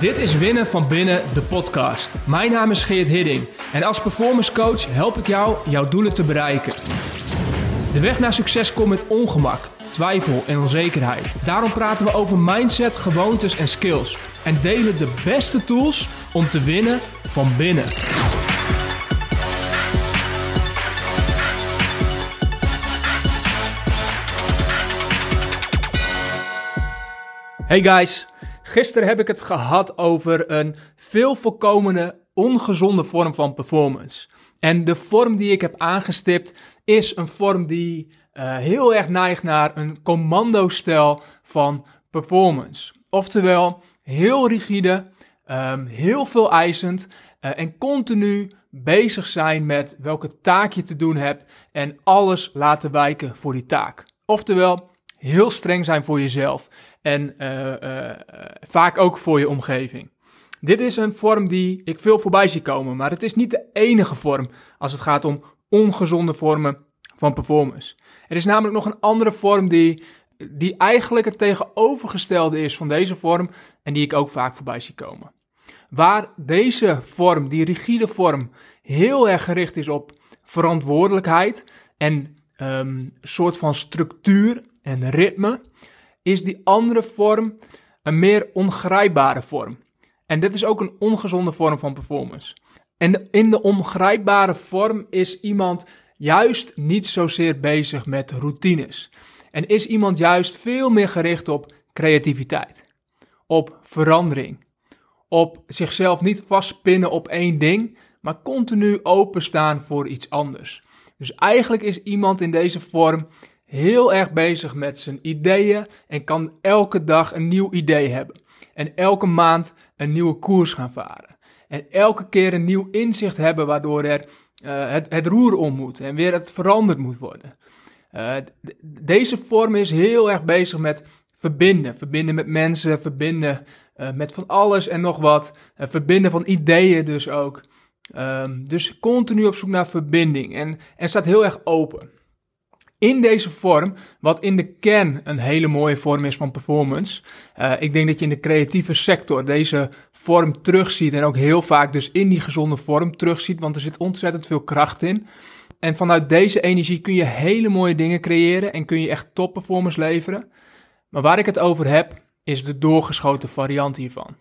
Dit is Winnen van Binnen, de podcast. Mijn naam is Geert Hidding en als performance coach help ik jou jouw doelen te bereiken. De weg naar succes komt met ongemak, twijfel en onzekerheid. Daarom praten we over mindset, gewoontes en skills en delen de beste tools om te winnen van binnen. Hey guys, gisteren heb ik het gehad over een veel voorkomende ongezonde vorm van performance. En de vorm die ik heb aangestipt is een vorm die uh, heel erg neigt naar een commando-stijl van performance. Oftewel, heel rigide, um, heel veel eisend uh, en continu bezig zijn met welke taak je te doen hebt en alles laten wijken voor die taak. Oftewel, heel streng zijn voor jezelf en uh, uh, vaak ook voor je omgeving. Dit is een vorm die ik veel voorbij zie komen, maar het is niet de enige vorm als het gaat om ongezonde vormen van performance. Er is namelijk nog een andere vorm die, die eigenlijk het tegenovergestelde is van deze vorm en die ik ook vaak voorbij zie komen. Waar deze vorm, die rigide vorm, heel erg gericht is op verantwoordelijkheid en een soort van structuur en ritme, is die andere vorm een meer ongrijpbare vorm. En dit is ook een ongezonde vorm van performance. En in de ongrijpbare vorm is iemand juist niet zozeer bezig met routines. En is iemand juist veel meer gericht op creativiteit, op verandering, op zichzelf niet vastpinnen op één ding, maar continu openstaan voor iets anders. Dus eigenlijk is iemand in deze vorm heel erg bezig met zijn ideeën en kan elke dag een nieuw idee hebben. En elke maand een nieuwe koers gaan varen. En elke keer een nieuw inzicht hebben waardoor er uh, het, het roer om moet en weer het veranderd moet worden. Uh, deze vorm is heel erg bezig met verbinden. Verbinden met mensen, verbinden uh, met van alles en nog wat. verbinden van ideeën dus ook. Um, dus continu op zoek naar verbinding en, en staat heel erg open in deze vorm, wat in de kern een hele mooie vorm is van performance. Uh, ik denk dat je in de creatieve sector deze vorm terugziet en ook heel vaak dus in die gezonde vorm terugziet, want er zit ontzettend veel kracht in. En vanuit deze energie kun je hele mooie dingen creëren en kun je echt top performance leveren. Maar waar ik het over heb, is de doorgeschoten variant hiervan.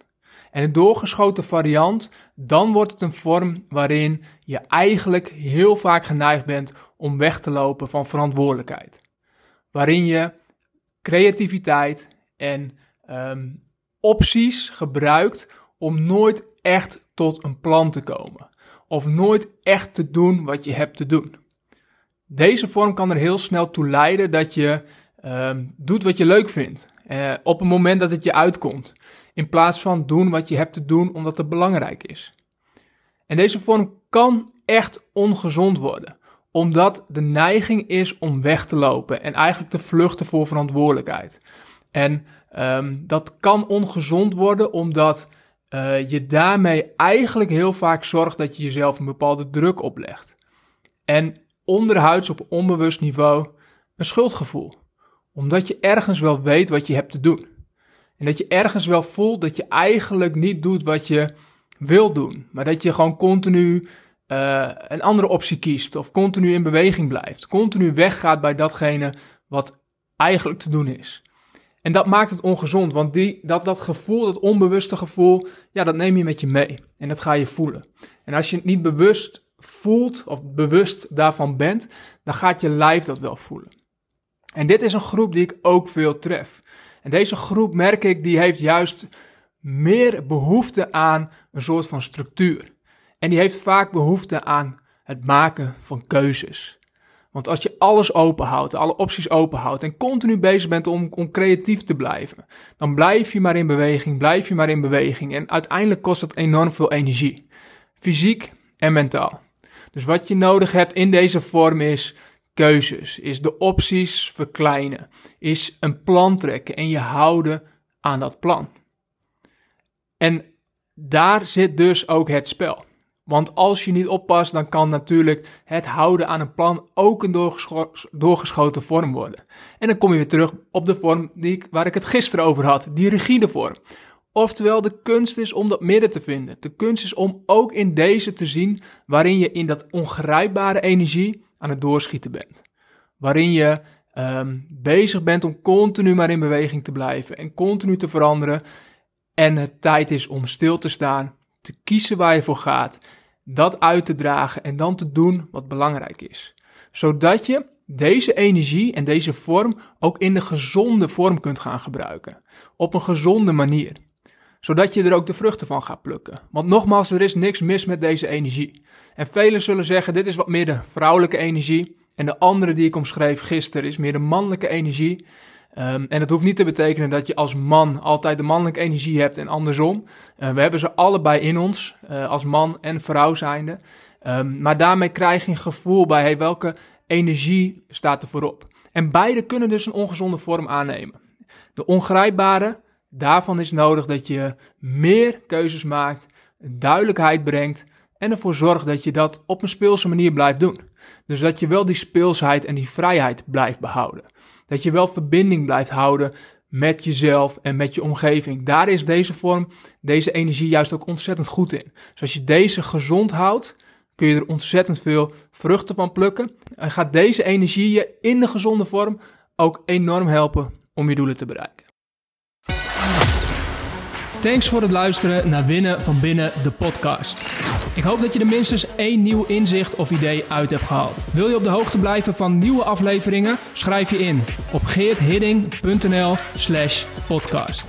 En een doorgeschoten variant, dan wordt het een vorm waarin je eigenlijk heel vaak geneigd bent om weg te lopen van verantwoordelijkheid. Waarin je creativiteit en um, opties gebruikt om nooit echt tot een plan te komen. Of nooit echt te doen wat je hebt te doen. Deze vorm kan er heel snel toe leiden dat je um, doet wat je leuk vindt. Uh, op het moment dat het je uitkomt. In plaats van doen wat je hebt te doen omdat het belangrijk is. En deze vorm kan echt ongezond worden. Omdat de neiging is om weg te lopen en eigenlijk te vluchten voor verantwoordelijkheid. En um, dat kan ongezond worden omdat uh, je daarmee eigenlijk heel vaak zorgt dat je jezelf een bepaalde druk oplegt. En onderhuids op onbewust niveau een schuldgevoel. Omdat je ergens wel weet wat je hebt te doen. En dat je ergens wel voelt dat je eigenlijk niet doet wat je wil doen. Maar dat je gewoon continu uh, een andere optie kiest. Of continu in beweging blijft. Continu weggaat bij datgene wat eigenlijk te doen is. En dat maakt het ongezond. Want die, dat, dat gevoel, dat onbewuste gevoel, ja, dat neem je met je mee. En dat ga je voelen. En als je het niet bewust voelt of bewust daarvan bent, dan gaat je lijf dat wel voelen. En dit is een groep die ik ook veel tref. En deze groep, merk ik, die heeft juist meer behoefte aan een soort van structuur. En die heeft vaak behoefte aan het maken van keuzes. Want als je alles openhoudt, alle opties openhoudt en continu bezig bent om, om creatief te blijven, dan blijf je maar in beweging, blijf je maar in beweging. En uiteindelijk kost dat enorm veel energie. Fysiek en mentaal. Dus wat je nodig hebt in deze vorm is keuzes, is de opties verkleinen, is een plan trekken en je houden aan dat plan. En daar zit dus ook het spel. Want als je niet oppast, dan kan natuurlijk het houden aan een plan ook een doorgescho doorgeschoten vorm worden. En dan kom je weer terug op de vorm die ik, waar ik het gisteren over had, die rigide vorm. Oftewel, de kunst is om dat midden te vinden. De kunst is om ook in deze te zien waarin je in dat ongrijpbare energie aan het doorschieten bent. Waarin je um, bezig bent om continu maar in beweging te blijven en continu te veranderen. En het tijd is om stil te staan, te kiezen waar je voor gaat, dat uit te dragen en dan te doen wat belangrijk is. Zodat je deze energie en deze vorm ook in de gezonde vorm kunt gaan gebruiken. Op een gezonde manier. Zodat je er ook de vruchten van gaat plukken. Want nogmaals, er is niks mis met deze energie. En velen zullen zeggen, dit is wat meer de vrouwelijke energie. En de andere die ik omschreef gisteren is meer de mannelijke energie. Um, en het hoeft niet te betekenen dat je als man altijd de mannelijke energie hebt en andersom. Uh, we hebben ze allebei in ons, uh, als man en vrouw zijnde. Um, maar daarmee krijg je een gevoel bij welke energie staat er voorop. En beide kunnen dus een ongezonde vorm aannemen. De ongrijpbare, daarvan is nodig dat je meer keuzes maakt, duidelijkheid brengt en ervoor zorgt dat je dat op een speelse manier blijft doen. Dus dat je wel die speelsheid en die vrijheid blijft behouden. Dat je wel verbinding blijft houden met jezelf en met je omgeving. Daar is deze vorm, deze energie juist ook ontzettend goed in. Dus als je deze gezond houdt, kun je er ontzettend veel vruchten van plukken. En gaat deze energie je in de gezonde vorm ook enorm helpen om je doelen te bereiken. Thanks voor het luisteren naar Winnen van Binnen, de podcast. Ik hoop dat je er minstens één nieuw inzicht of idee uit hebt gehaald. Wil je op de hoogte blijven van nieuwe afleveringen? Schrijf je in op geerthidding.nl slash podcast.